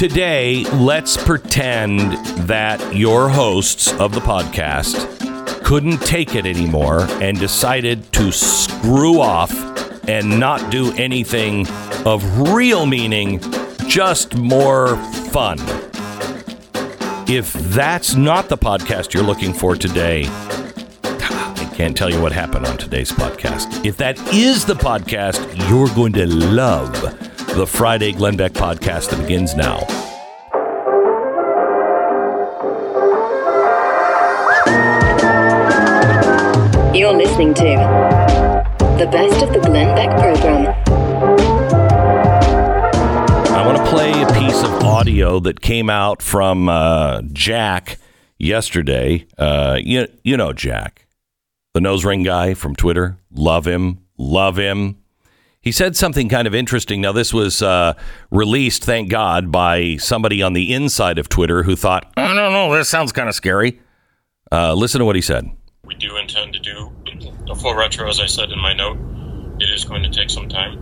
Today, let's pretend that your hosts of the podcast couldn't take it anymore and decided to screw off and not do anything of real meaning, just more fun. If that's not the podcast you're looking for today, I can't tell you what happened on today's podcast. If that is the podcast, you're going to love the Friday Glenn Beck podcast that begins now. You're listening to the best of the Glenn Beck program. I want to play a piece of audio that came out from uh, Jack yesterday. Uh, you, you know Jack, the nose ring guy from Twitter. Love him. Love him. He said something kind of interesting. Now, this was uh, released, thank God, by somebody on the inside of Twitter who thought, I don't know, this sounds kind of scary. Uh, listen to what he said. We do intend to do a full retro, as I said in my note. It is going to take some time.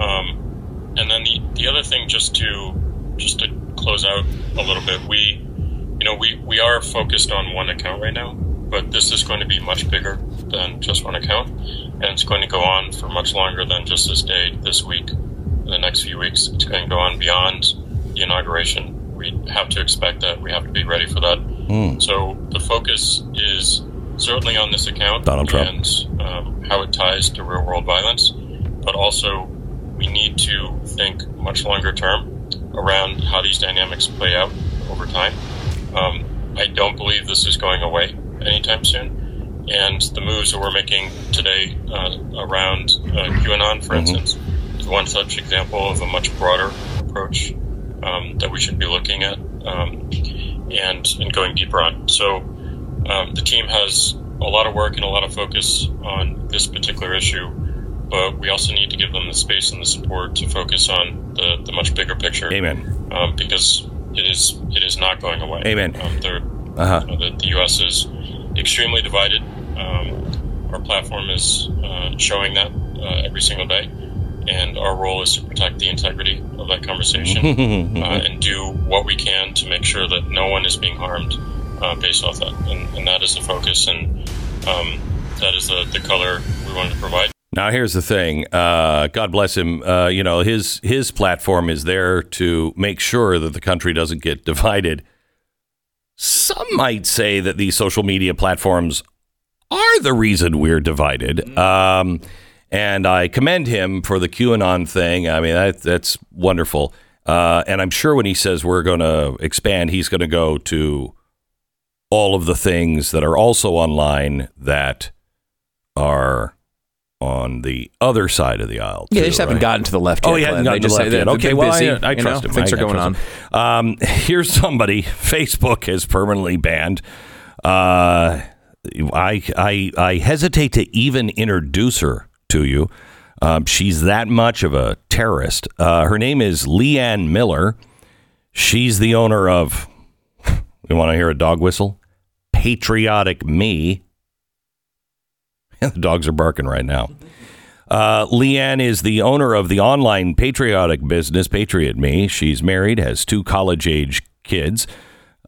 Um, and then the, the other thing, just to just to close out a little bit, we you know we, we are focused on one account right now, but this is going to be much bigger than just one account, and it's going to go on for much longer than just this day, this week, the next few weeks. It's going to go on beyond the inauguration. We have to expect that. We have to be ready for that. So the focus is certainly on this account Donald Trump. and um, how it ties to real world violence, but also we need to think much longer term around how these dynamics play out over time. Um, I don't believe this is going away anytime soon, and the moves that we're making today uh, around uh, QAnon, for instance, is one such example of a much broader approach um, that we should be looking at um, and and going deeper on. So um, the team has a lot of work and a lot of focus on this particular issue, but we also need to give them the space and the support to focus on the, the much bigger picture. Amen. Um, because it is it is not going away. Amen. Um, they're- Uh-huh. you know, the, the U.S. is extremely divided. Um, our platform is uh, showing that uh, every single day, and our role is to protect the integrity of that conversation uh, and do what we can to make sure that no one is being harmed uh, based off that. And, and that is the focus, and um, that is the, the color we wanted to provide. Now, here's the thing. Uh, God bless him. Uh, you know, his his platform is there to make sure that the country doesn't get divided. Some might say that these social media platforms are the reason we're divided. Um, and I commend him for the QAnon thing. I mean, that, that's wonderful. Uh, and I'm sure when he says we're going to expand, he's going to go to all of the things that are also online that are on the other side of the aisle. Yeah, they just haven't right? gotten to the left Oh, yet. yeah, Glenn. not They to just the say left they're- Okay, they're well, I, busy, I you trust know, him. Things I- are I going trust on. him. Um, here's somebody. Facebook has permanently banned. Uh, I I I hesitate to even introduce her to you. Um, she's that much of a terrorist. Uh, her name is LeeAnn Miller. She's the owner of. You want to hear a dog whistle? Patriotic Me. the dogs are barking right now. Uh, LeeAnn is the owner of the online patriotic business, Patriot Me. She's married, has two college age kids.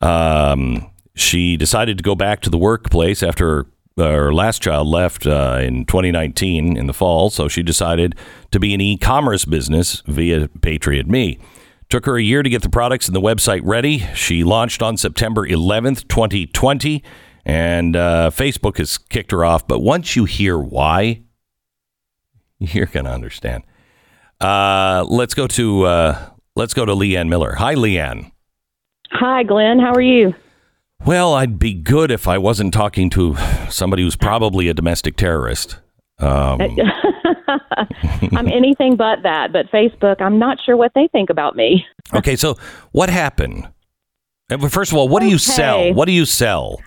Um, she decided to go back to the workplace after her last child left uh, in 2019 in the fall. So she decided to be an e commerce business via Patriot Me. Took her a year to get the products and the website ready. She launched on September 11th, 2020, and uh, Facebook has kicked her off. But once you hear why, you're going to understand. Uh, let's go to uh, let's go to LeeAnn Miller. Hi, LeeAnn. Hi, Glenn. How are you? Well, I'd be good if I wasn't talking to somebody who's probably a domestic terrorist. Um, I'm anything but that, but Facebook, I'm not sure what they think about me. okay, so what happened? First of all, what do you sell? What do you sell?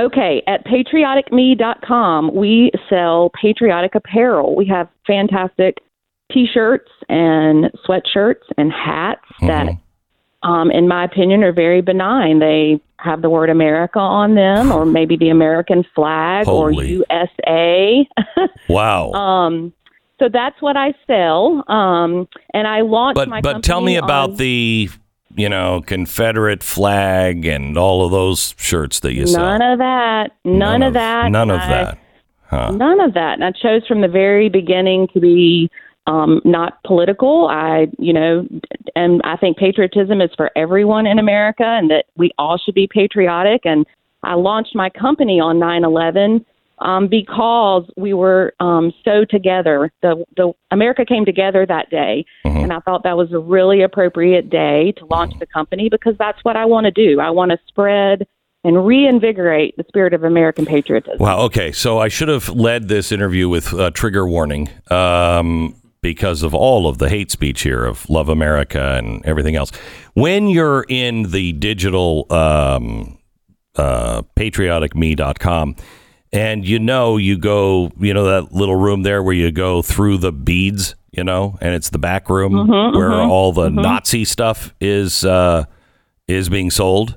Okay, at patrioticme.com, we sell patriotic apparel. We have fantastic t-shirts and sweatshirts and hats that um, in my opinion are very benign. They have the word America on them or maybe the American flag Holy. or USA. Wow. um so that's what I sell. Um and I launched but my but tell me about on- the you know Confederate flag and all of those shirts that you sell. None of that. None, of, that. None of I- that. Huh. None of that. And I chose from the very beginning to be um, not political. I, you know, and I think patriotism is for everyone in America and that we all should be patriotic. And I launched my company on 9 11 um, because we were um, so together. The, the America came together that day. And I thought that was a really appropriate day to launch the company because that's what I want to do. I want to spread and reinvigorate the spirit of American patriotism. Wow. Okay. So I should have led this interview with uh, trigger warning um, because of all of the hate speech here of Love America and everything else. When you're in the digital um, uh, patrioticme.com and you know you go, you know, that little room there where you go through the beads, you know, and it's the back room Mm-hmm, where all the Nazi stuff is uh, is being sold.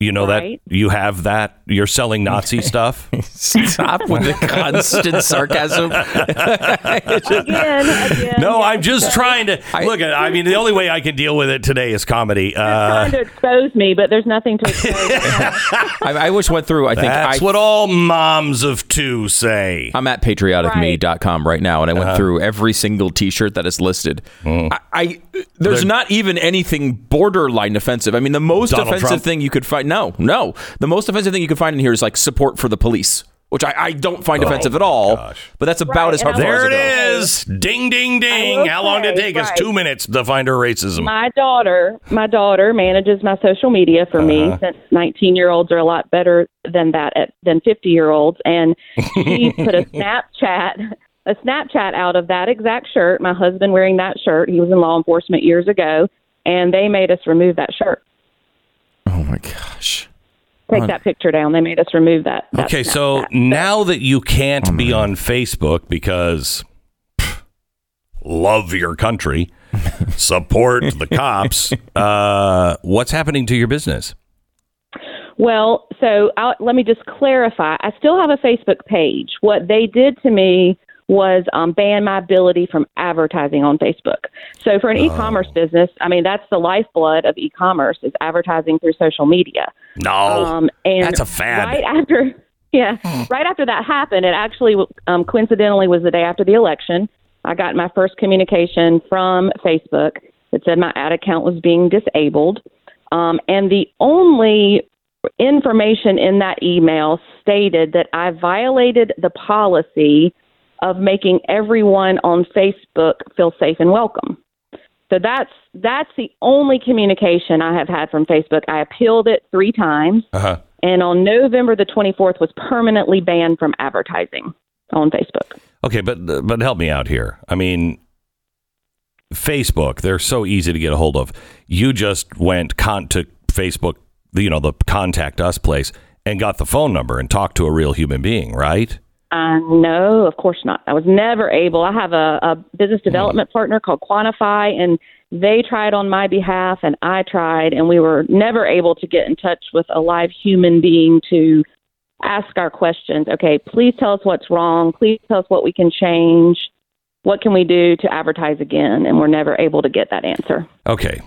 You know Right. that you have that you're selling Nazi stuff. Stop with the constant sarcasm. again, again. No, yeah, I'm just trying to look at. I mean, the only way I can deal with it today is comedy. Uh, trying to expose me, but there's nothing to expose. I, I wish went through. I think that's I, what all moms of two say. I'm at patrioticme.com right now, and I went through every single T-shirt that is listed. Mm. I, I there's not even anything borderline offensive. I mean, the most Donald offensive Trump? thing you could find. No, no, the most offensive thing you could find in here is like support for the police, which I, I don't find offensive at all. But that's about Right, as hard. I There will it say- is. Ding, ding, ding. How long did it say, take us? Two minutes to find her racism. my daughter, my daughter manages my social media for me Uh-huh. since 19 year olds are a lot better than that at, than 50 year olds, and she put a Snapchat. A Snapchat out of that exact shirt, my husband wearing that shirt. He was in law enforcement years ago, and they made us remove that shirt. Oh my gosh. Take that picture down. They made us remove that. that Okay, so Snapchat. now that you can't be on Facebook because pff, love your country, support the cops, uh, what's happening to your business? Well, so I'll, let me just clarify. I still have a Facebook page. What they did to me was um, ban my ability from advertising on Facebook. So for an e-commerce business, I mean that's the lifeblood of e-commerce is advertising through social media. No, Um, and Oh, that's a fad. Right after, yeah, right after that happened, it actually um, coincidentally was the day after the election. I got my first communication from Facebook that said my ad account was being disabled, um, and the only information in that email stated that I violated the policy of making everyone on Facebook feel safe and welcome. So that's that's the only communication I have had from Facebook. I appealed it three times, Uh-huh. and on November the 24th was permanently banned from advertising on Facebook. Okay, but but help me out here. I mean, Facebook, they're so easy to get a hold of. You just went con- to Facebook, you know, the contact us place, and got the phone number and talked to a real human being, right? Uh, no, of course not. I was never able. I have a, a business development partner called Quantify, and they tried on my behalf, and I tried, and we were never able to get in touch with a live human being to ask our questions. Okay, please tell us what's wrong. Please tell us what we can change. What can we do to advertise again? And we're never able to get that answer. Okay.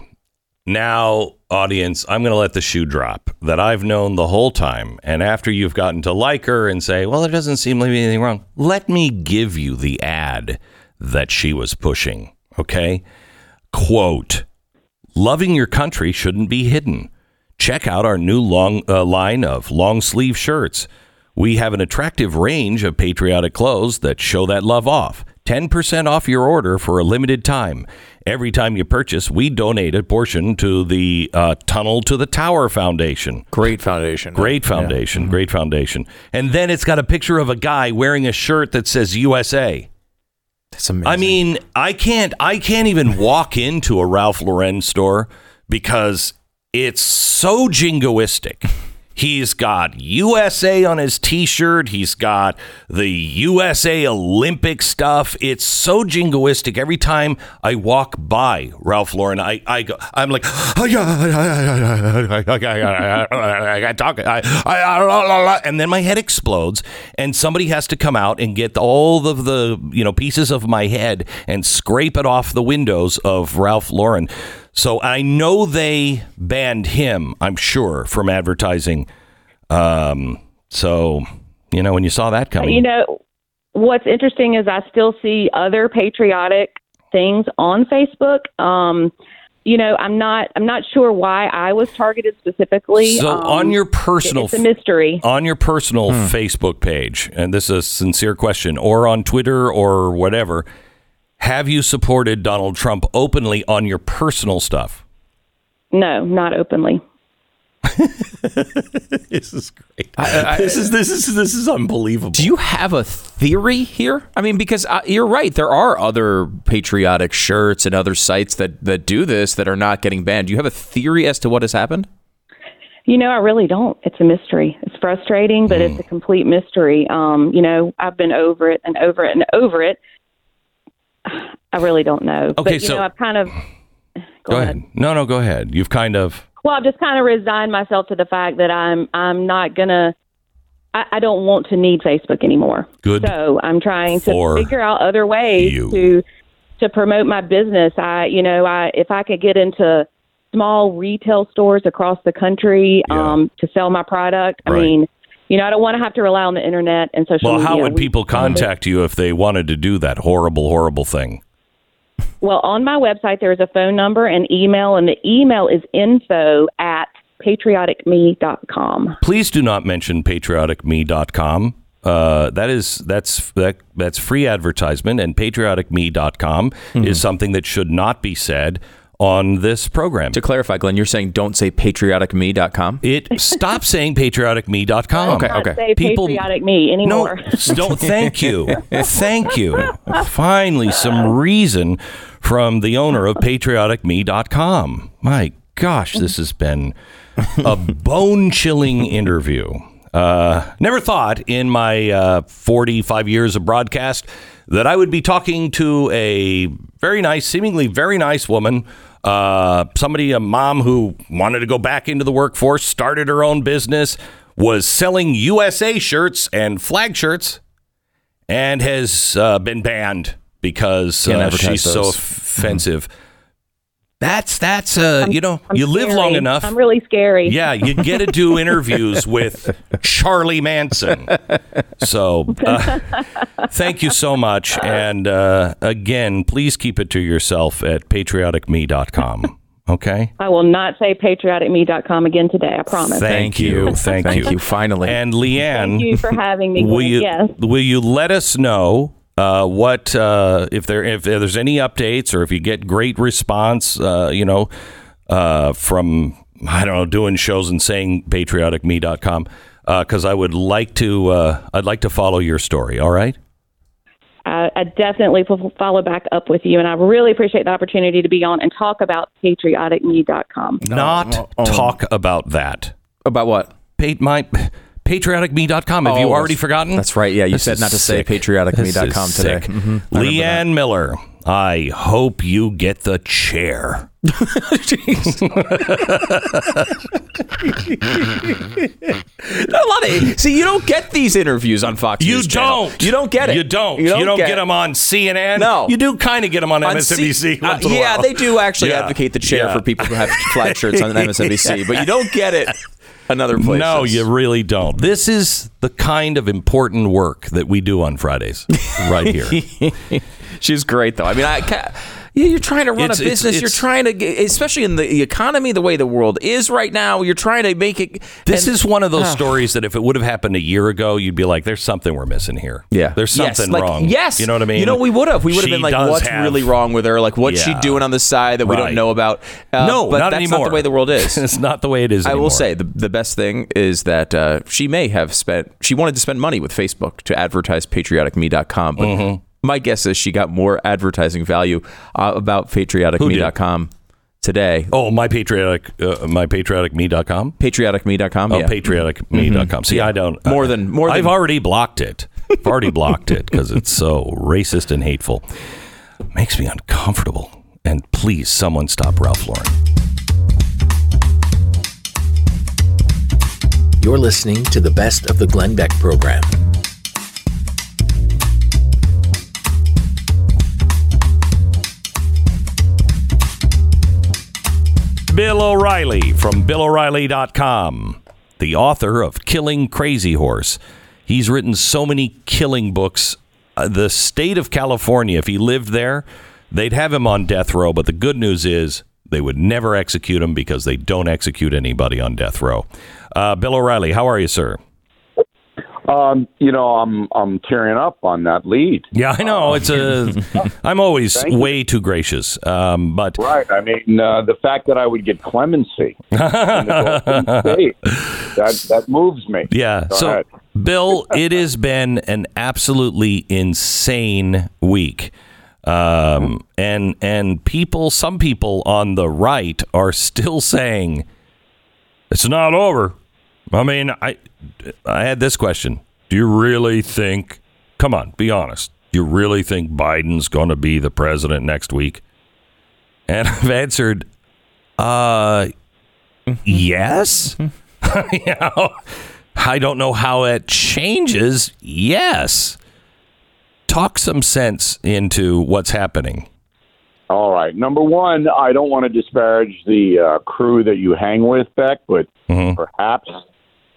Now, audience, I'm going to let the shoe drop that I've known the whole time. And after you've gotten to like her and say, well, there doesn't seem to be anything wrong, let me give you the ad that she was pushing. Okay. Quote Loving your country shouldn't be hidden. Check out our new long uh, line of long sleeve shirts. We have an attractive range of patriotic clothes that show that love off. 10% off your order for a limited time. Every time you purchase, we donate a portion to the uh, Tunnel to the Tower Foundation. Great foundation. Great foundation, great foundation. And then it's got a picture of a guy wearing a shirt that says USA. That's amazing. I mean, I can't I can't even walk into a Ralph Lauren store because it's so jingoistic. He's got USA on his t-shirt. He's got the USA Olympic stuff. It's so jingoistic. Every time I walk by Ralph Lauren, I, I go, I'm like, oh, yeah, I got talking, I, and then my head explodes, and somebody has to come out and get all of the you know pieces of my head and scrape it off the windows of Ralph Lauren. So I know they banned him, I'm sure, from advertising. Um, so, you know, when you saw that coming. You know, what's interesting is I still see other patriotic things on Facebook. Um, you know, I'm not I'm not sure why I was targeted specifically. So Um, on your personal it's a mystery. on your personal Facebook page, and this is a sincere question, or on Twitter or whatever, have you supported Donald Trump openly on your personal stuff? No, not openly. This is great. this is this is this is unbelievable. Do you have a theory here? I mean, because uh, you're right, there are other patriotic shirts and other sites that that do this that are not getting banned. Do you have a theory as to what has happened? You know, I really don't. It's a mystery. It's frustrating, but Hmm. it's a complete mystery. Um, you know, I've been over it and over it and over it. I really don't know. Okay, but, you so- know, I've kind of Go ahead. No, no, go ahead. You've kind of Well, I've just kind of resigned myself to the fact that I'm I'm not gonna. I, I don't want to need Facebook anymore. Good So I'm trying to figure out other ways you. to to promote my business. I, you know, I if I could get into small retail stores across the country Yeah. um, to sell my product. I mean, you know, I don't want to have to rely on the internet and social Well, media. how would We- people contact you if they wanted to do that horrible, horrible thing? Well, on my website, there is a phone number and email, and the email is info at patrioticme.com. Please do not mention patrioticme.com. Uh, that is that's that that's free advertisement, and patrioticme.com is something that should not be said on this program. To clarify, Glenn, you're saying don't say patrioticme.com? It stop saying patrioticme.com. Okay, okay. say People- patriotic me No, anymore. don't. Thank you, thank you. Finally, some reason from the owner of patrioticme.com. My gosh, this has been a bone-chilling interview. Uh, never thought in my uh, 45 years of broadcast that I would be talking to a very nice, seemingly very nice woman. Uh, somebody, a mom who wanted to go back into the workforce, started her own business, was selling USA shirts and flag shirts, and has uh, been banned because uh, she's so those. offensive. That's that's uh, you know I'm you live long enough. I'm really scary. Yeah, you get to do interviews with Charlie Manson. So, uh, thank you so much. And uh, again, please keep it to yourself at patrioticme.com. Okay? I will not say patrioticme.com again today. I promise. Thank you. Thank, Thank you. you. Finally. And LeeAnn, Thank you for having me. will you yes. will you let us know uh, what uh, if there if there's any updates or if you get great response, uh, you know, uh, from I don't know doing shows and saying patrioticme.com because I would like to uh, I'd like to follow your story. All right. I, I definitely will follow back up with you, and I really appreciate the opportunity to be on and talk about patrioticme.com. Not talk about that. About what? Pa- my patrioticme.com. Have you Oh, already forgotten? that's right. Yeah, you This said is not to say sick. patrioticme.com This is today. sick. Mhm. I remember LeeAnn Miller, I hope you get the chair. a lot of see. You don't get these interviews on Fox. You News Channel. don't. You don't get it. You don't. You don't, get, them on CNN. No. You do kind of get them on, On MSNBC. Once uh, in a yeah, while. they do actually Yeah. advocate the chair Yeah. for people who have flag shirts on MSNBC, but you don't get it another place. No, you really don't. This is the kind of important work that we do on Fridays, right here. She's great though. I mean, I ca yeah, you're trying to run It's- a it's- business. you're trying to, especially in the economy, the way the world is right now. You're trying to make it. This and- is one of those stories that if it would have happened a year ago, you'd be like, "There's something we're missing here." Yeah, there's Yes, something like, wrong. Yes, you know what I mean. You know, we would have. We would have been like, "What's have- really wrong with her? Like, what's Yeah. she doing on the side that we Right. don't know about?" Uh, no, but not that's anymore. not the way the world is. it's not the way it is. I will say the the best thing is that uh, she may have spent. She wanted to spend money with Facebook to advertise patrioticme.com, but Mm-hmm. My guess is she got more advertising value uh, about patrioticme.com today. Oh, my patriotic, uh, my patrioticme.com. Patrioticme.com. Oh, yeah. patrioticme.com. See, I don't. More I- than- more than- I've already blocked it. I've already blocked it because it's so racist and hateful. Makes me uncomfortable. And please, someone stop Ralph Lauren. You're listening to the best of the Glenn Beck program. Bill O'Reilly from BillO'Reilly.com, the author of Killing Crazy Horse. He's written so many killing books. Uh, the state of California, if he lived there, they'd have him on death row. But the good news is they would never execute him because they don't execute anybody on death row. Uh, Bill O'Reilly, how are you, sir? Um, you know, I'm I'm tearing up on that lead. Yeah, I know. It's a. I'm always Thank you. way too gracious, um, but Right. I mean, uh, the fact that I would get clemency, in the state, that that moves me. Yeah. Go so, ahead. Bill, it has been an absolutely insane week. Um, and and people, some people on the right are still saying it's not over. I mean, I I had this question: Do you really think? Come on, be honest. Do you really think Biden's going to be the president next week? And I've answered, uh, yes. you know, I don't know how it changes. Yes. Talk some sense into what's happening. All right. Number one, I don't want to disparage the uh, crew that you hang with, Beck, but Mm-hmm. perhaps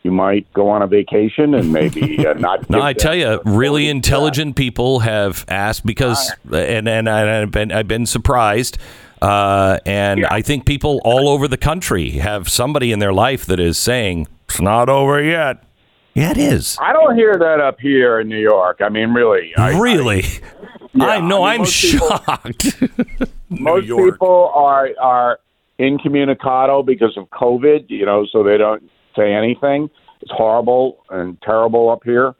you might go on a vacation and maybe uh, not. No, I tell you, really intelligent people have asked because, and and I've been I've been surprised, uh, and Yeah. I think people all over the country have somebody in their life that is saying it's not over yet. Yeah, it is. I don't hear that up here in New York. I mean, really. I, really, Yeah, I know. I I'm mean, most people- shocked. most people are are incommunicado because of COVID, you know, so they don't say anything. It's horrible and terrible up here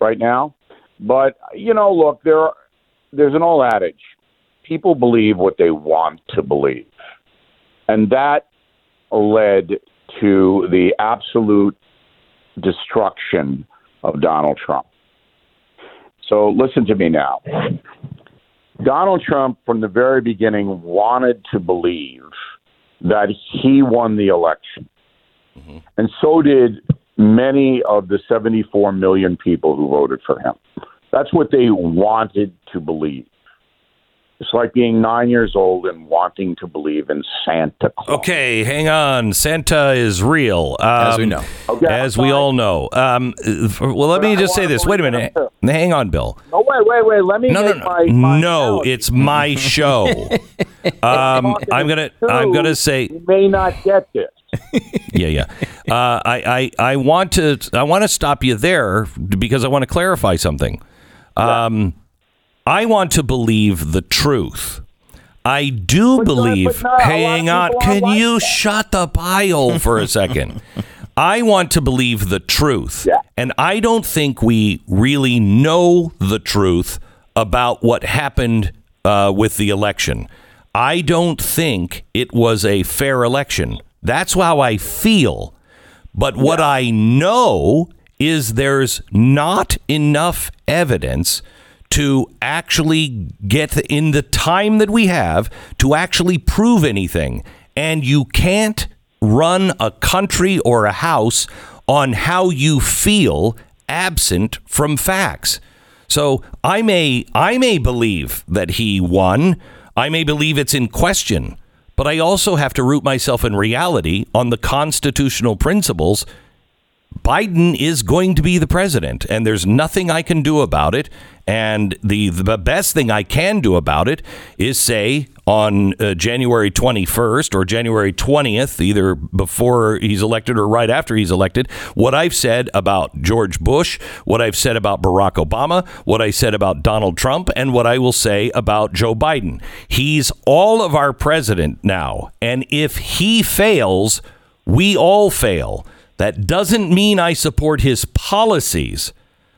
right now. But you know, look, there are, there's an old adage: people believe what they want to believe, and that led to the absolute destruction of Donald Trump. So listen to me now. Donald Trump, from the very beginning, wanted to believe that he won the election. And so did many of the 74 million people who voted for him. That's what they wanted to believe. It's like being nine years old and wanting to believe in Santa Claus. Okay, hang on. Santa is real. Um, As we know. Okay, As we all know. Um, well, let But me I just say this. Wait a minute. in Hang on, Bill. No, wait, wait, wait. Let me No, no, make no. my, my no, analogy. it's my show. um, I'm gonna, I'm gonna say, You may not get this. Yeah, yeah. Uh, I, I, I want to, I want to stop you there because I want to clarify something. Um, I want to believe the truth. I do But believe. not- a hang on. Can you that. shut the pile for a second? I want to believe the truth. Yeah. And I don't think we really know the truth about what happened uh, with the election. I don't think it was a fair election. That's how I feel. But what I know is there's not enough evidence to actually get in the time that we have to actually prove anything. And you can't run a country or a house on how you feel absent from facts. So I may I may believe that he won. I may believe it's in question, but I also have to root myself in reality on the constitutional principles Biden is going to be the president, and there's nothing I can do about it. And the the best thing I can do about it is say on uh, January 21st or January 20th, either before he's elected or right after he's elected, what I've said about George Bush, what I've said about Barack Obama, what I said about Donald Trump, and what I will say about Joe Biden. He's all of our president now, and if he fails, we all fail. That doesn't mean I support his policies,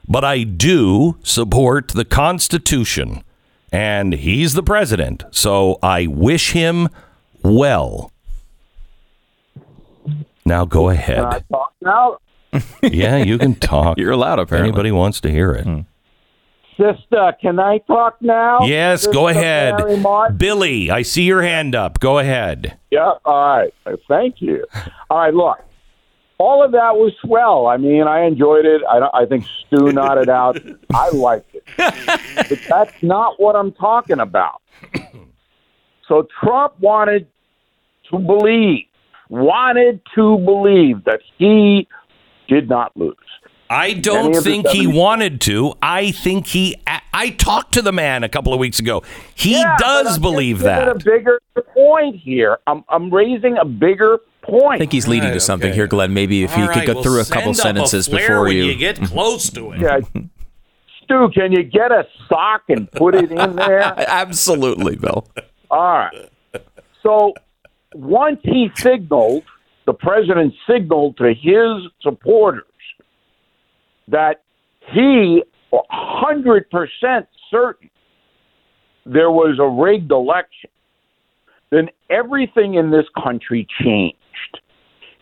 but I do support the Constitution. And he's the president. So I wish him well. Now go Can I ahead. talk now? Yeah, you can talk. You're allowed, If apparently. anybody wants to hear it. Hmm. Sister, can I talk now? Yes, go ahead. Billy, I see your hand up. Go ahead. Yeah, all right. Thank you. All right, look. All of that was swell. I mean, I enjoyed it. I, I think Stu nodded out. I liked it. But that's not what I'm talking about. So Trump wanted to believe, wanted to believe that he did not lose. I don't of the think he wanted to. I think he. I, I talked to the man a couple of weeks ago. He Yeah, but does I'm believe just that. A bigger point here. I'm, I'm raising a bigger point. I think he's leading to something okay. here, Glenn. Maybe if he All could right, go well, through a couple sentences flare before when you. you get close to it. Yeah. Stu, can you get a sock and put it in there? Absolutely, Bill. All right. So once he signaled, the president signaled to his supporters that he, 100% certain there was a rigged election, then everything in this country changed.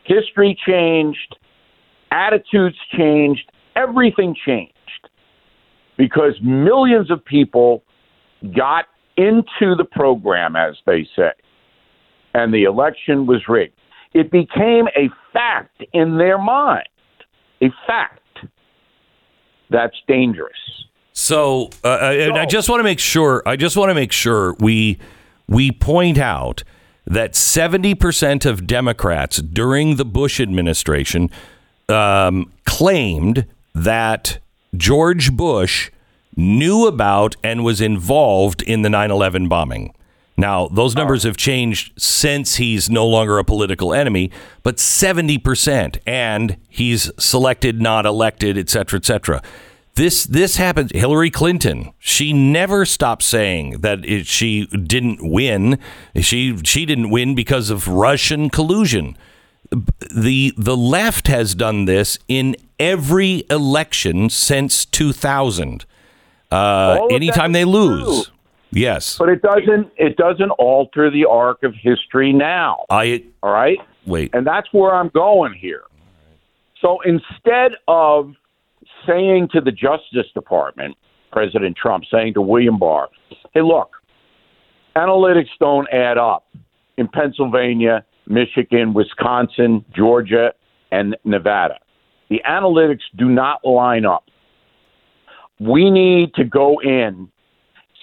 History changed, attitudes changed, everything changed because millions of people got into the program, as they say, and the election was rigged. It became a fact in their mind, a fact. That's dangerous. So, uh, and I just want to make sure. I just want to make sure we we point out that seventy percent of Democrats during the Bush administration um, claimed that George Bush knew about and was involved in the 9/11 bombing. Now, those numbers have changed since he's no longer a political enemy, but 70% and he's selected, not elected, et cetera, et cetera. This this happened. Hillary Clinton. She never stopped saying that it, she didn't win. She she didn't win because of Russian collusion. The the left has done this in every election since 2000. Uh, anytime they lose, true. yes. But it doesn't it doesn't alter the arc of history now. I All right? wait. And that's where I'm going here. So instead of saying to the Justice Department, President Trump saying to William Barr, hey, look, analytics don't add up in Pennsylvania, Michigan, Wisconsin, Georgia, and Nevada. The analytics do not line up. We need to go in,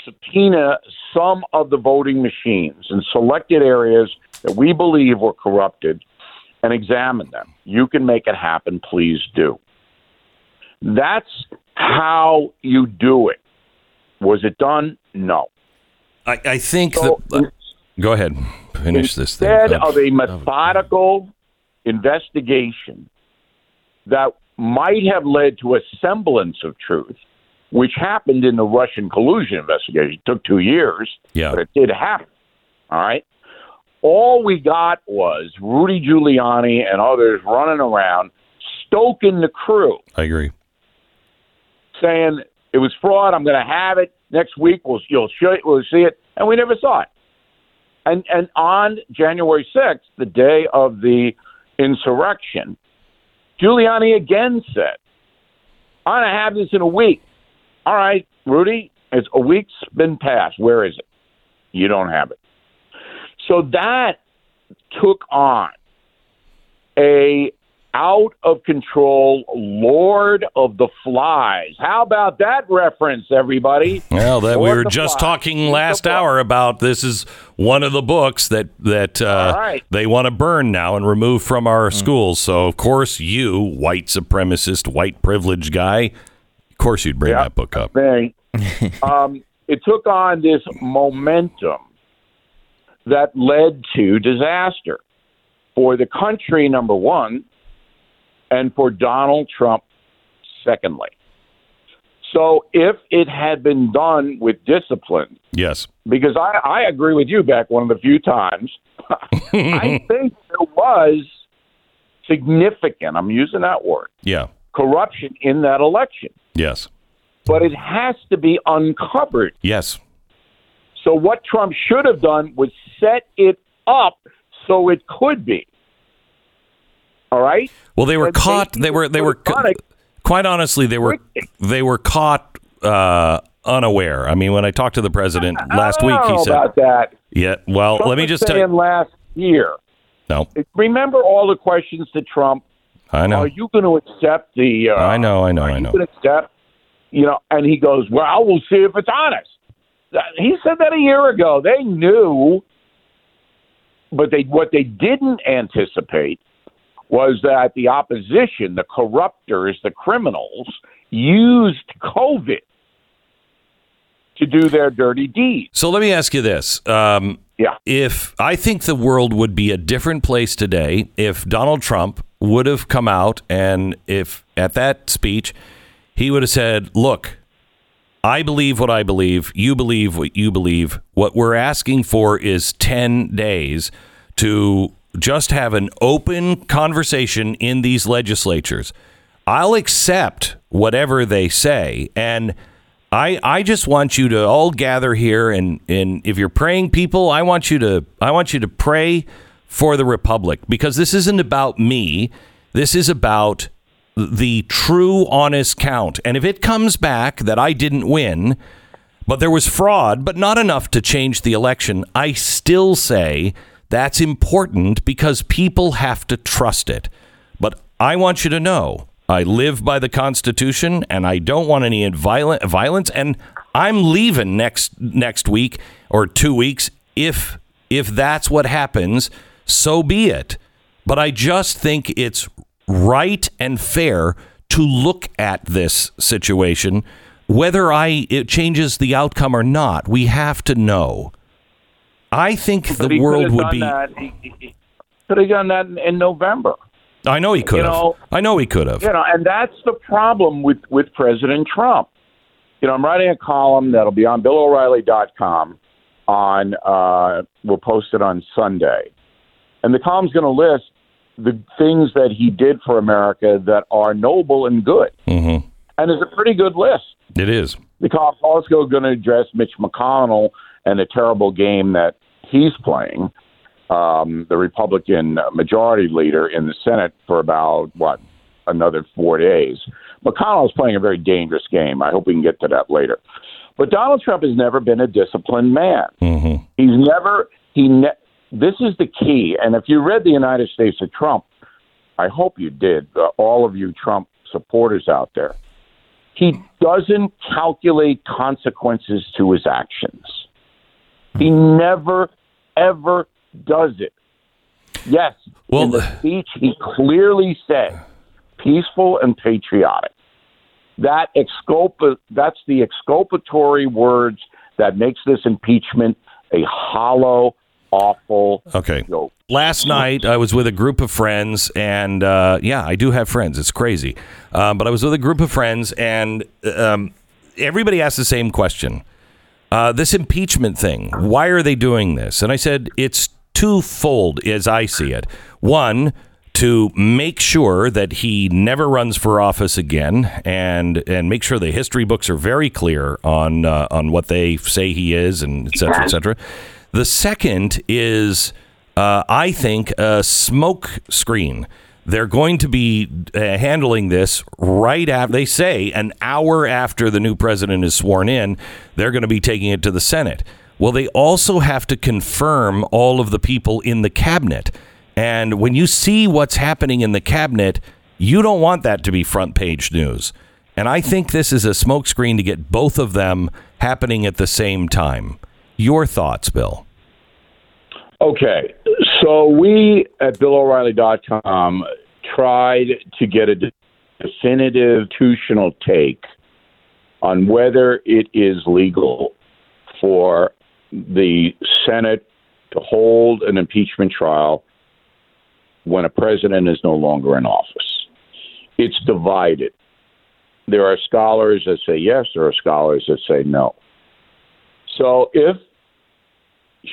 subpoena some of the voting machines in selected areas that we believe were corrupted and examine them. You can make it happen, please do. That's how you do it. Was it done? No. I, I think So the. Uh, go ahead. Finish this thing. instead of oh, a methodical investigation that might have led to a semblance of truth, which happened in the Russian collusion investigation. It took two years, Yeah. but it did happen. All right. All we got was Rudy Giuliani and others running around stoking the crew, I agree. Saying it was fraud. I'm going to have it next week. We'll you'll show it, we'll see it, and we never saw it. And and on January 6th, the day of the insurrection, Giuliani again said, "I'm going to have this in a week." All right, Rudy, it's a week's been passed. Where is it? You don't have it. So that took on a out of control Lord of the Flies. How about that reference, everybody? Well, that we were just Flies. talking last hour about this is one of the books that that uh, right. they want to burn now and remove from our schools. So of course you, white supremacist, white privileged guy, of course you'd bring Yeah. that book up. um, it took on this momentum that led to disaster for the country, number one, and for Donald Trump, secondly. So if it had been done with discipline, Yes. because I, I agree with you, Beck, one of the few times, I think there was significant, I'm using that word, Yeah. corruption in that election. Yes. But it has to be uncovered. Yes. So what Trump should have done was set it up so it could be. All right. Well, they were And caught. they- They were. They were. Quite honestly, they were. They were caught uh, unaware. I mean, when I talked to the president last week, he said, about that. "Yeah, well, Trump let me just tell you." last year. No, Remember all the questions to Trump. I know. Are you going to accept the? Uh, I know. I know. I you know. going to accept? You know, and he goes, "Well, we'll see if it's honest." He said that a year ago. They knew, but they what they didn't anticipate was that the opposition, the corruptors, the criminals, used COVID to do their dirty deeds. So let me ask you this. Um, Yeah. if I think the world would be a different place today if Donald Trump would have come out and if at that speech he would have said, "Look, I believe what I believe, you believe what you believe. What we're asking for is 10 days to just have an open conversation in these legislatures. I'll accept whatever they say and I, I just want you to all gather here and, and if you're praying people, I want you to I want you to pray for the republic because this isn't about me. This is about the true honest count. And if it comes back that I didn't win, but there was fraud, but not enough to change the election, I still say that's important because people have to trust it. But I want you to know I live by the Constitution and I don't want any violent violence and I'm leaving next next week or 2 weeks if if that's what happens, so be it. But I just think it's right and fair to look at this situation whether I it changes the outcome or not. We have to know. I think But the world would be That. He, he- could have done that in, in November. I know he could You have. know- I know he could have. You know, and that's the problem with with President Trump. You know, I'm writing a column that'll be on BillO'Reilly.com. On uh, we'll post it on Sunday, and the column's going to list the things that he did for America that are noble and good, hmm and it's a pretty good list. It is. The column's also going to address Mitch McConnell and the terrible game that he's playing, um, the Republican majority leader in the Senate for about what another four days. McConnell's playing a very dangerous game. I hope we can get to that later. But Donald Trump has never been a disciplined man. hmm He's never he. Ne- this is the key. And if you read the United States of Trump, I hope you did. Uh, all of you Trump supporters out there, he doesn't calculate consequences to his actions. He never ever does it. Yes, Well- in the speech he clearly said peaceful and patriotic. That exculpa- that's the exculpatory words that makes this impeachment a hollow, awful Okay. joke. Last night, I was with a group of friends, and uh, yeah, I do have friends. It's crazy. Um, but I was with a group of friends, and um, everybody asked the same question uh, This impeachment thing, why are they doing this? And I said, it's twofold as I see it. One, to make sure that he never runs for office again, and and make sure the history books are very clear on uh, on what they say he is, and et cetera, et cetera. The second is, uh, I think, a smoke screen. They're going to be uh, handling this right after, they say, an hour after the new president is sworn in. They're going to be taking it to the Senate. Well, they also have to confirm all of the people in the cabinet. And when you see what's happening in the cabinet, you don't want that to be front page news. And I think this is a smokescreen to get both of them happening at the same time. Your thoughts, Bill? Okay, so we at BillO'Reilly.com tried to get a definitive institutional take on whether it is legal for the Senate to hold an impeachment trial when a president is no longer in office. It's divided. There are scholars that say yes, there are scholars that say no. So if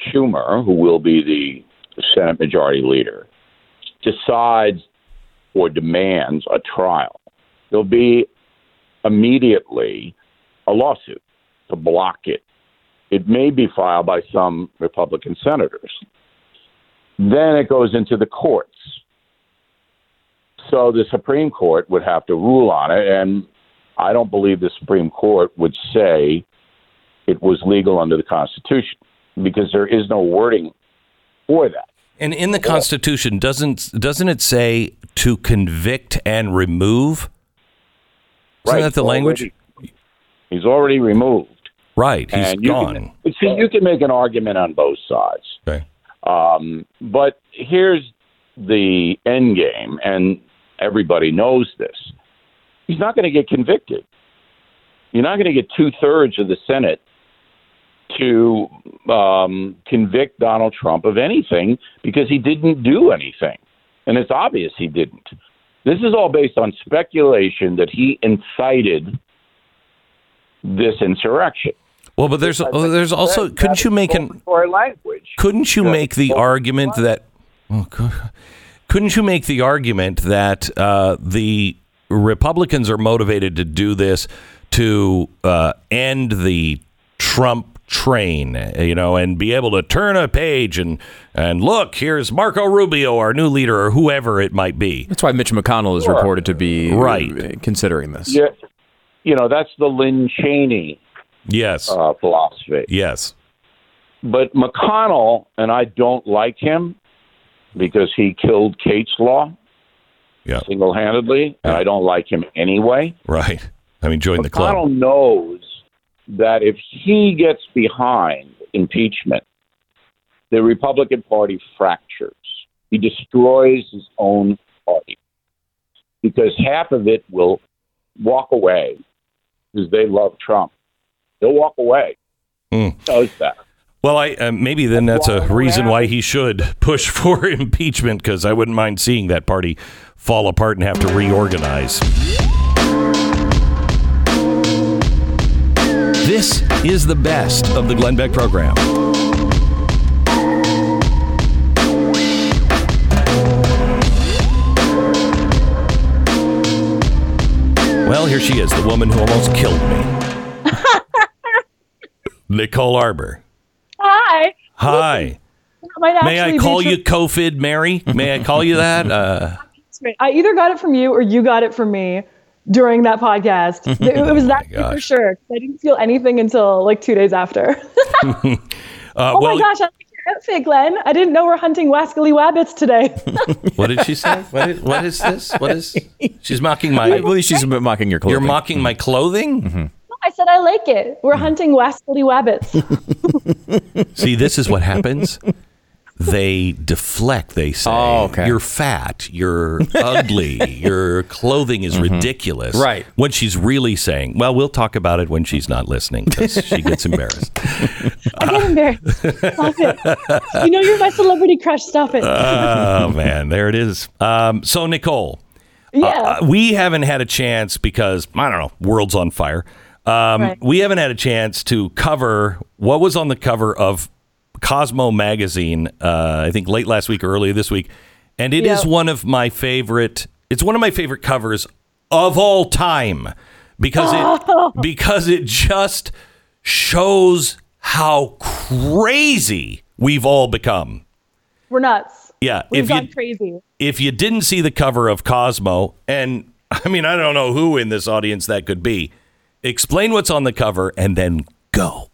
Schumer, who will be the Senate Majority Leader, decides or demands a trial, there'll be immediately a lawsuit to block it. It may be filed by some Republican senators. Then it goes into the courts. So the Supreme Court would have to rule on it, and I don't believe the Supreme Court would say it was legal under the Constitution because there is no wording for that. And in the Constitution, doesn't doesn't it say to convict and remove? Isn't that the language? Already- he's already removed. Right, he's and you gone. Can, see, you can make an argument on both sides. Okay. Um, but here's the end game, and everybody knows this. He's not going to get convicted. You're not going to get two thirds of the Senate to um, convict Donald Trump of anything because he didn't do anything. And it's obvious he didn't. This is all based on speculation that he incited this insurrection. Well, but there's oh, there's also couldn't you make an language. couldn't you make the argument that oh, God. couldn't you make the argument that uh, the Republicans are motivated to do this to uh, end the Trump train, you know, and be able to turn a page and and look, here's Marco Rubio, our new leader, or whoever it might be. That's why Mitch McConnell is Sure. reported to be Right. considering this. Yeah, you know that's the Lynn Cheney Yes, uh, philosophy. yes, But McConnell and I don't like him because he killed Kate's Law yeah, single-handedly, and I don't like him anyway. right. I mean, join the club. McConnell knows that if he gets behind impeachment, the Republican Party fractures. He destroys his own party because half of it will walk away because they love Trump. They'll walk away. He knows that. Well, I uh, maybe then that's a reason why he should push for impeachment because I wouldn't mind seeing that party fall apart and have to reorganize. This is the best of the Glenn Beck program. Well, here she is, the woman who almost killed me. Nicole Arbour. Hi. Hi. Might May I call be you COVID Mary? May I call you that? Uh. I either got it from you or you got it from me during that podcast. it, it was that for sure. I didn't feel anything until like two days after. uh, oh well, my gosh, I like your outfit, Glenn. I didn't know we're hunting wascally wabbits today. what did she say? What is, what is this? What is? She's mocking my. I my. believe she's mocking your clothing. You're mocking my clothing. I said I like it. We're hunting wascally wabbits. See, this is what happens. They deflect. They say, Oh, okay. "You're fat. You're ugly. Your clothing is ridiculous." Right. When she's really saying, "Well, we'll talk about it when she's not listening," because she gets embarrassed. I get embarrassed. Stop it. You know you're my celebrity crush. Stop it. oh man, there it is. Um, so Nicole, yeah. uh, we haven't had a chance because I don't know, world's on fire. Um, Right. We haven't had a chance to cover what was on the cover of Cosmo magazine. Uh, I think late last week or early this week, and it is Yeah. one of my favorite. It's one of my favorite covers of all time because it because it just shows how crazy we've all become. We're nuts. Yeah, We've if gone you crazy. if you didn't see the cover of Cosmo, and I mean, I don't know who in this audience that could be, explain what's on the cover and then go.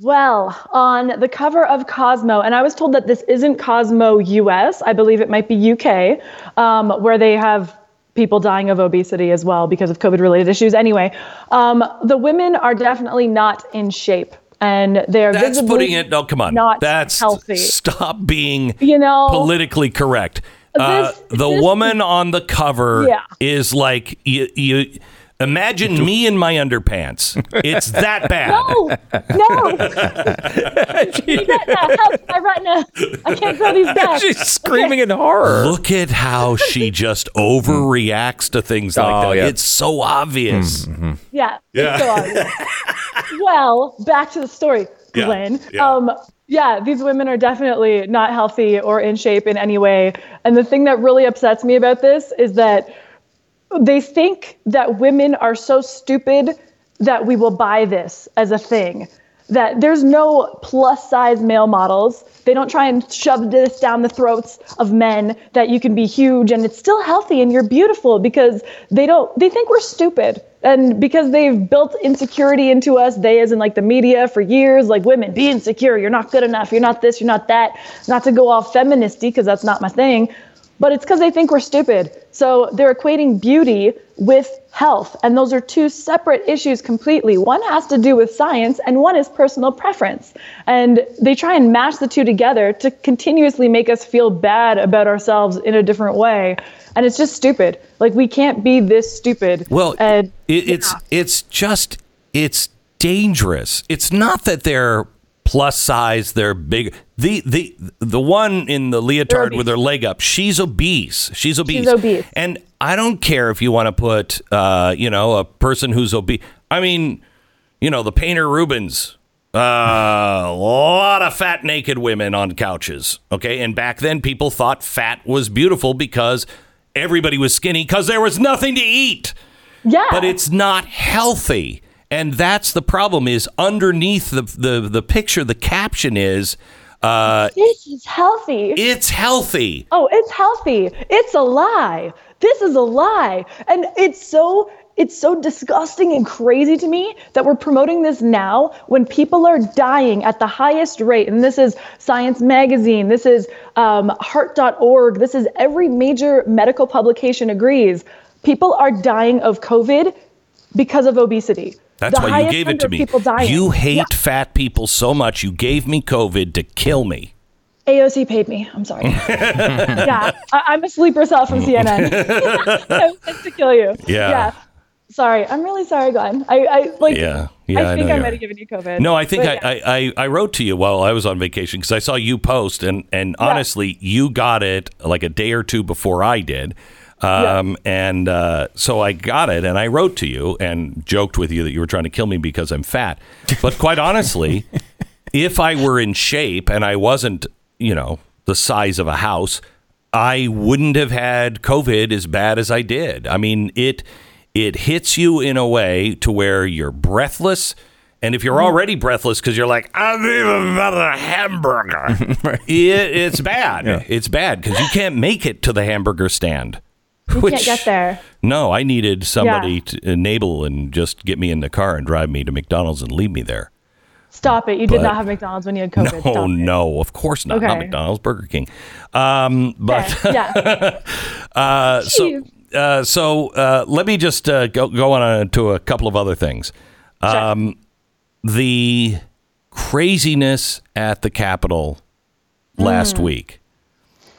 Well, on the cover of Cosmo, and I was told that this isn't Cosmo US, I believe it might be UK, um, where they have people dying of obesity as well because of COVID related issues. Anyway, um, the women are definitely not in shape. And they're That's putting it. No, come on. not That's healthy. Stop being You know, politically correct. Uh, This- the this- woman on the cover Yeah. is like you. you Imagine me in my underpants. It's that bad. no, no. retina, help my retina. I can't grow these back. She's screaming in horror. Look at how she just overreacts to things like Oh, that. yeah. It's so obvious. Yeah. Yeah. it's so obvious. well, back to the story, Yeah, Glenn. yeah. Um, yeah, these women are definitely not healthy or in shape in any way. And the thing that really upsets me about this is that they think that women are so stupid that we will buy this as a thing. that there's no plus size male models. They don't try and shove this down the throats of men that you can be huge and it's still healthy and you're beautiful because they don't they think we're stupid. And because they've built insecurity into us, they as in like the media for years, like women, be insecure, you're not good enough, you're not this, you're not that. Not to go all feministy because that's not my thing but it's because they think we're stupid. So they're equating beauty with health. And those are two separate issues completely. One has to do with science, and one is personal preference. And they try and mash the two together to continuously make us feel bad about ourselves in a different way. And it's just stupid. Like, we can't be this stupid. Well, and, it, it's it's just it's dangerous. It's not that they're plus size, they're big. The the the one in the leotard with her leg up, she's obese. She's obese. She's obese. And I don't care if you want to put uh, you know, a person who's obese. I mean, you know, the painter Rubens. Uh, a lot of fat naked women on couches. Okay, and back then people thought fat was beautiful because everybody was skinny because there was nothing to eat. Yeah. But it's not healthy. And that's the problem is underneath the the, the picture, the caption is uh, this is healthy. It's healthy. Oh, it's healthy. It's a lie. This is a lie. And it's so it's so disgusting and crazy to me that we're promoting this now when people are dying at the highest rate. And this is Science Magazine, this is um, Heart.org, this is every major medical publication agrees. People are dying of COVID because of obesity. That's The why you gave it to me. You hate Yeah. fat people so much. You gave me COVID to kill me. AOC paid me. I'm sorry. yeah, I, I'm a sleeper cell from CNN. I to kill you. Yeah. Yeah. Sorry. I'm really sorry, Glenn. I, I like. Yeah. Yeah, I I think know I might have given you COVID. No, I think But I, yeah. I, I, I wrote to you while I was on vacation because I saw you post, and, and honestly, you got it like a day or two before I did. Um, And uh, so I got it, and I wrote to you and joked with you that you were trying to kill me because I'm fat. But quite honestly, if I were in shape and I wasn't, you know, the size of a house, I wouldn't have had COVID as bad as I did. I mean, it it hits you in a way to where you're breathless. And if you're already breathless because you're like, I'm need another hamburger, it, it's bad. It's bad because you can't make it to the hamburger stand. You which- can't get there. No, I needed somebody Yeah. to enable and just get me in the car and drive me to McDonald's and leave me there. Stop it. You did not have McDonald's when you had COVID. No, Stop it. no, of course not. Not McDonald's, Burger King. Um, but Okay, yeah. uh, so uh, so uh, let me just uh, go go on uh, to a couple of other things. Um, the craziness at the Capitol last Mm. week.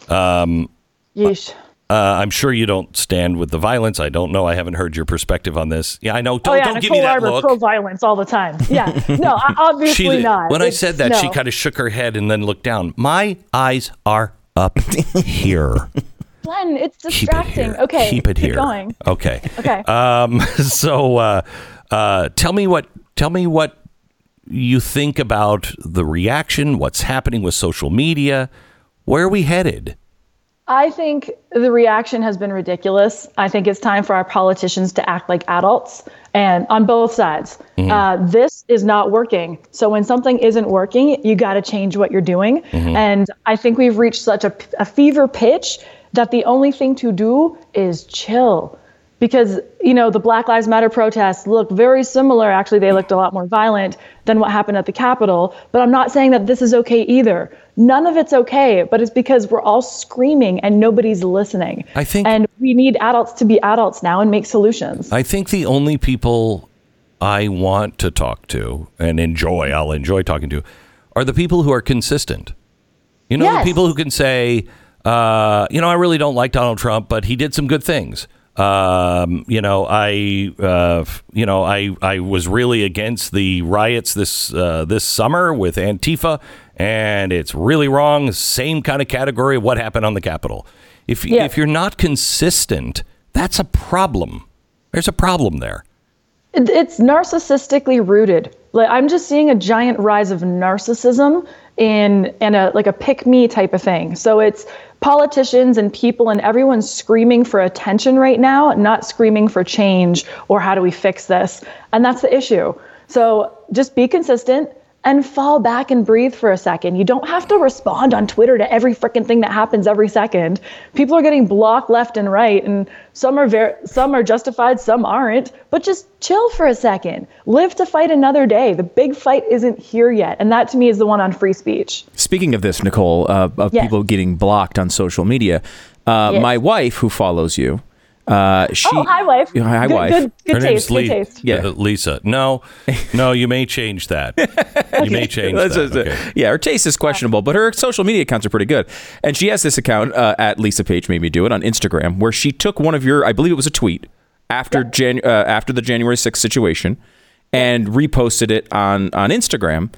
Um, Yeesh. Uh, I'm sure you don't stand with the violence. I don't know. I haven't heard your perspective on this. Yeah, I know. Don't, oh, yeah, don't give me that Arbour, look. Pro violence all the time. Yeah. No, obviously She- not. When I said that, she kind of shook her head and then looked down. My eyes are up here. Glenn, it's Keep it distracting. Okay. Keep it keep here. going. Okay. Okay. Um, so, uh, uh, tell me what. Tell me what you think about the reaction. What's happening with social media? Where are we headed? I think the reaction has been ridiculous. I think it's time for our politicians to act like adults and on both sides. Mm-hmm. Uh, this is not working. So when something isn't working, you got to change what you're doing. Mm-hmm. And I think we've reached such a, a fever pitch that the only thing to do is chill. Because, you know, the Black Lives Matter protests look very similar. Actually, they looked a lot more violent than what happened at the Capitol. But I'm not saying that this is okay either. None of it's okay, but it's because we're all screaming and nobody's listening. I think- And we need adults to be adults now and make solutions. I think the only people I want to talk to and enjoy, I'll enjoy talking to, are the people who are consistent. You know, Yes. the people who can say, uh, you know, I really don't like Donald Trump, but he did some good things. Um, you know, I, uh, you know, I, I was really against the riots this uh, this summer with Antifa, and it's really wrong. Same kind of category of what happened on the Capitol. If Yeah. if you're not consistent, that's a problem. There's a problem there. It's narcissistically rooted. Like I'm just seeing a giant rise of narcissism in in a like a pick me type of thing. So it's politicians and people and everyone's screaming for attention right now, not screaming for change or how do we fix this. And that's the issue. So just be consistent and fall back and breathe for a second. You don't have to respond on Twitter to every freaking thing that happens every second. People are getting blocked left and right and some are very some are justified, some aren't, but just chill for a second. Live to fight another day. The big fight isn't here yet. And that to me is the one on free speech. Speaking of this, Nicole, uh, of Yes. people getting blocked on social media, uh, Yes. my wife, who follows you, uh, she. oh, hi wife. Yeah, Hi, good, wife. Good, good Her name's taste. Good Lee- taste. Yeah. uh, Lisa. No, no, you may change that. You may change that. Okay. Yeah, her taste is questionable, but her social media accounts are pretty good. And she has this account uh, at Lisa Page made me do it on Instagram, where she took one of your, I believe it was a tweet after Jan- uh, after the January 6th situation, and reposted it on on Instagram.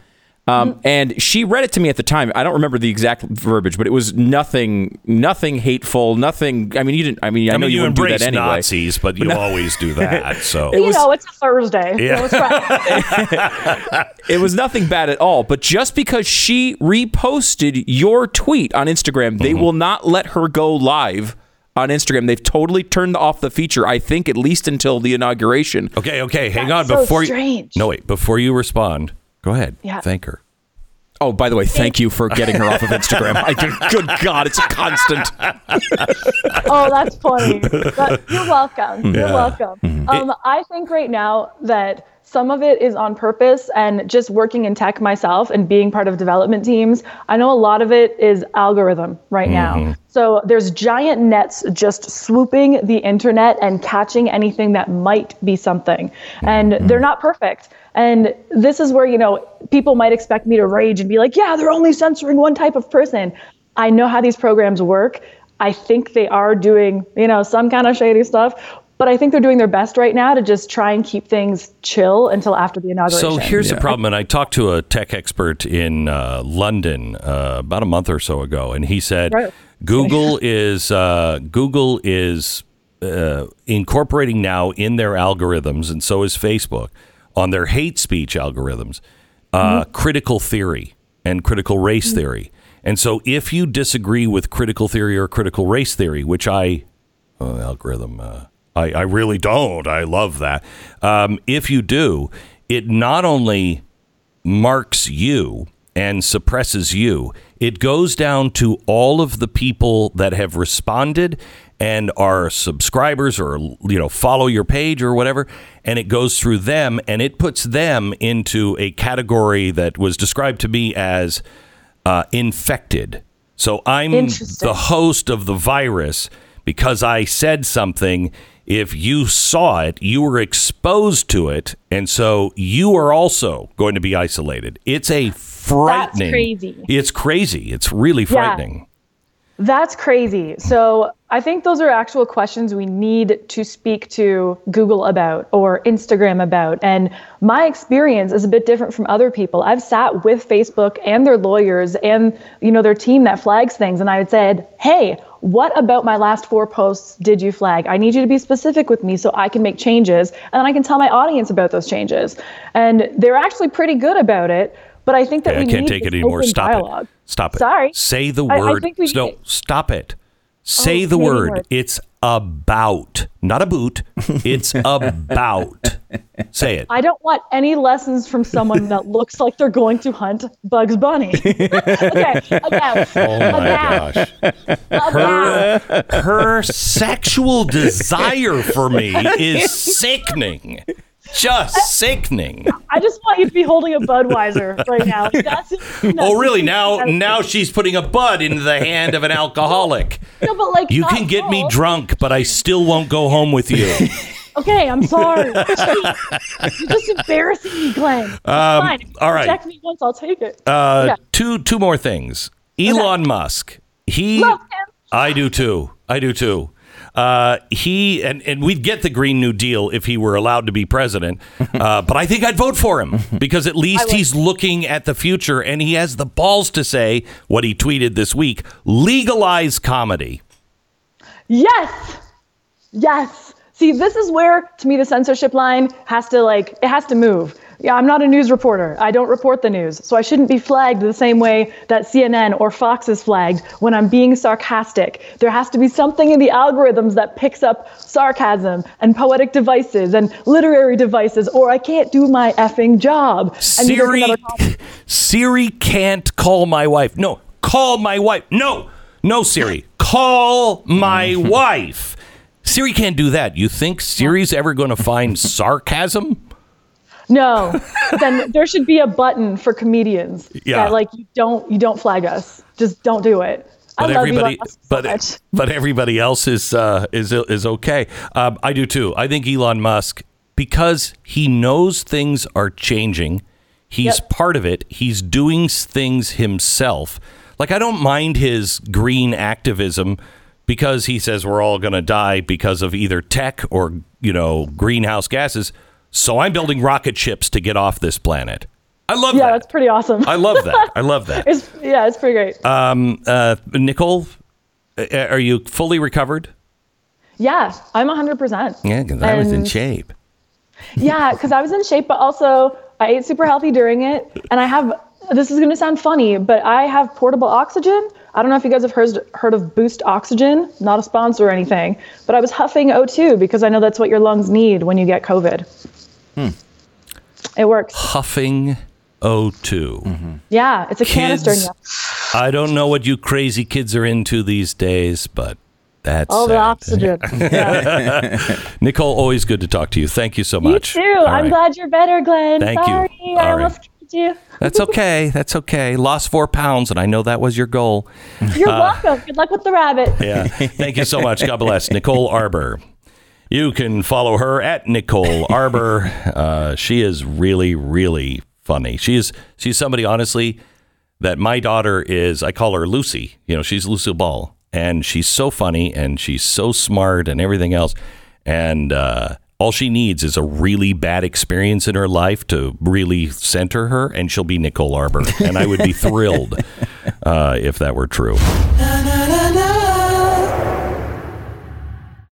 Um, Mm-hmm. And she read it to me at the time. I don't remember the exact verbiage, but it was nothing, nothing hateful, nothing. I mean, you didn't. I mean, I, I know mean, you wouldn't do embrace that anyway. Nazis, but you always do that. So it you know, it's a Thursday. Yeah. So it's It was nothing bad at all. But just because she reposted your tweet on Instagram, they Mm-hmm. will not let her go live on Instagram. They've totally turned off the feature. I think at least until the inauguration. okay, okay, hang That's on so before strange. you. No, wait. Before you respond, go ahead. Yeah. Thank her. Oh, by the way, thank you for getting her off of Instagram. I good God, it's a constant. oh, that's funny. But you're welcome. You're welcome. Mm-hmm. Um, I think right now that some of it is on purpose and just working in tech myself and being part of development teams. I know a lot of it is algorithm right Mm-hmm. now. So there's giant nets just swooping the internet and catching anything that might be something. And Mm-hmm. they're not perfect. And this is where, you know, people might expect me to rage and be like, yeah, they're only censoring one type of person. I know how these programs work. I think they are doing, you know, some kind of shady stuff, but I think they're doing their best right now to just try and keep things chill until after the inauguration. So here's the problem, and I talked to a tech expert in uh, London uh, about a month or so ago, and he said Right. Google is uh, Google is uh, incorporating now in their algorithms, and so is Facebook on their hate speech algorithms, uh, critical theory and critical race theory. And so, if you disagree with critical theory or critical race theory, which I uh, algorithm. Uh, I, I really don't. I love that. Um, if you do, it not only marks you and suppresses you, it goes down to all of the people that have responded and are subscribers or you know follow your page or whatever and it goes through them and it puts them into a category that was described to me as uh, infected so i'm the host of the virus because I said something. If you saw it, you were exposed to it, and so you are also going to be isolated. It's a frightening. crazy. It's crazy. It's really frightening. That's crazy. So I think those are actual questions we need to speak to Google about or Instagram about. And my experience is a bit different from other people. I've sat with Facebook and their lawyers and you know their team that flags things, and I had said, "Hey, what about my last four posts did you flag? I need you to be specific with me so I can make changes, and I can tell my audience about those changes." And they're actually pretty good about it. But I think that Okay, I can't need take it anymore. Stop dialogue. it. Stop it. Sorry. Say the I- I word. think we no, need- stop it. Oh, say Oh, the word. word. It's about, not a boot. It's about. Say it. I don't want any lessons from someone that looks like they're going to hunt Bugs Bunny. okay, about, Oh my about, gosh. about. her sexual desire for me is sickening. Just sickening. I just want you to be holding a Budweiser right now. That's, Oh, really? Now, now she's putting a bud into the hand of an alcoholic. No, but like You can get me drunk, but I still won't go home with you. Okay, I'm sorry. You're just embarrassing me, Glenn. It's fine. If you Um, all right. Reject me once, I'll take it. Uh, Yeah. Two, two more things. Elon Musk. He, Love him. I do too. I do too. Uh, he and, and we'd get the Green New Deal if he were allowed to be president. Uh, but I think I'd vote for him because at least he's looking at the future and he has the balls to say what he tweeted this week: legalize comedy. Yes. Yes. See, this is where, to me, the censorship line has to like it has to move Yeah, I'm not a news reporter. I don't report the news. So I shouldn't be flagged the same way that CNN or Fox is flagged when I'm being sarcastic. There has to be something in the algorithms that picks up sarcasm and poetic devices and literary devices, or I can't do my effing job. Siri, another. Siri can't call my wife. No, call my wife. No, no, Siri, call my wife. Siri can't do that. You think Siri's ever going to find sarcasm? No, then there should be a button for comedians Yeah. that like you don't you don't flag us. Just don't do it. I But love everybody, so but but everybody else is uh, is is okay. Um, I do too. I think Elon Musk because he knows things are changing. He's Yep. part of it. He's doing things himself. Like I don't mind his green activism because he says we're all going to die because of either tech or you know greenhouse gases. So I'm building rocket ships to get off this planet. I love Yeah, that. Yeah, that's pretty awesome. I love that. I love that. it's yeah, it's pretty great. Um, uh, Nicole, are you fully recovered? yeah, I'm 100%. Yeah, because I was in shape. Yeah, because I was in shape, but also I ate super healthy during it. And I have, this is going to sound funny, but I have portable oxygen. I don't know if you guys have heard, heard of Boost Oxygen, not a sponsor or anything, but I was huffing O2 because I know that's what your lungs need when you get COVID. It works. Huffing O2. Mm-hmm. Yeah, it's a canister. Kids, you- I don't know what you crazy kids are into these days, but that's All the oxygen. Yeah. Nicole, always good to talk to you. Thank you so much. you too. All I'm right. glad you're better, Glenn. Thank you. Sorry, All I right. almost killed you. That's okay. That's okay. Lost four pounds, and I know that was your goal. You're uh, welcome. Good luck with the rabbit. Yeah. Thank you so much. God bless. Nicole Arbour. You can follow her at Nicole Arbour. Uh, she is really, really funny. She is she's somebody honestly that my daughter is I call her Lucy. You know, she's Lucille Ball. And she's so funny and she's so smart and everything else. And uh, all she needs is a really bad experience in her life to really center her, and she'll be Nicole Arbour. And I would be thrilled uh, if that were true.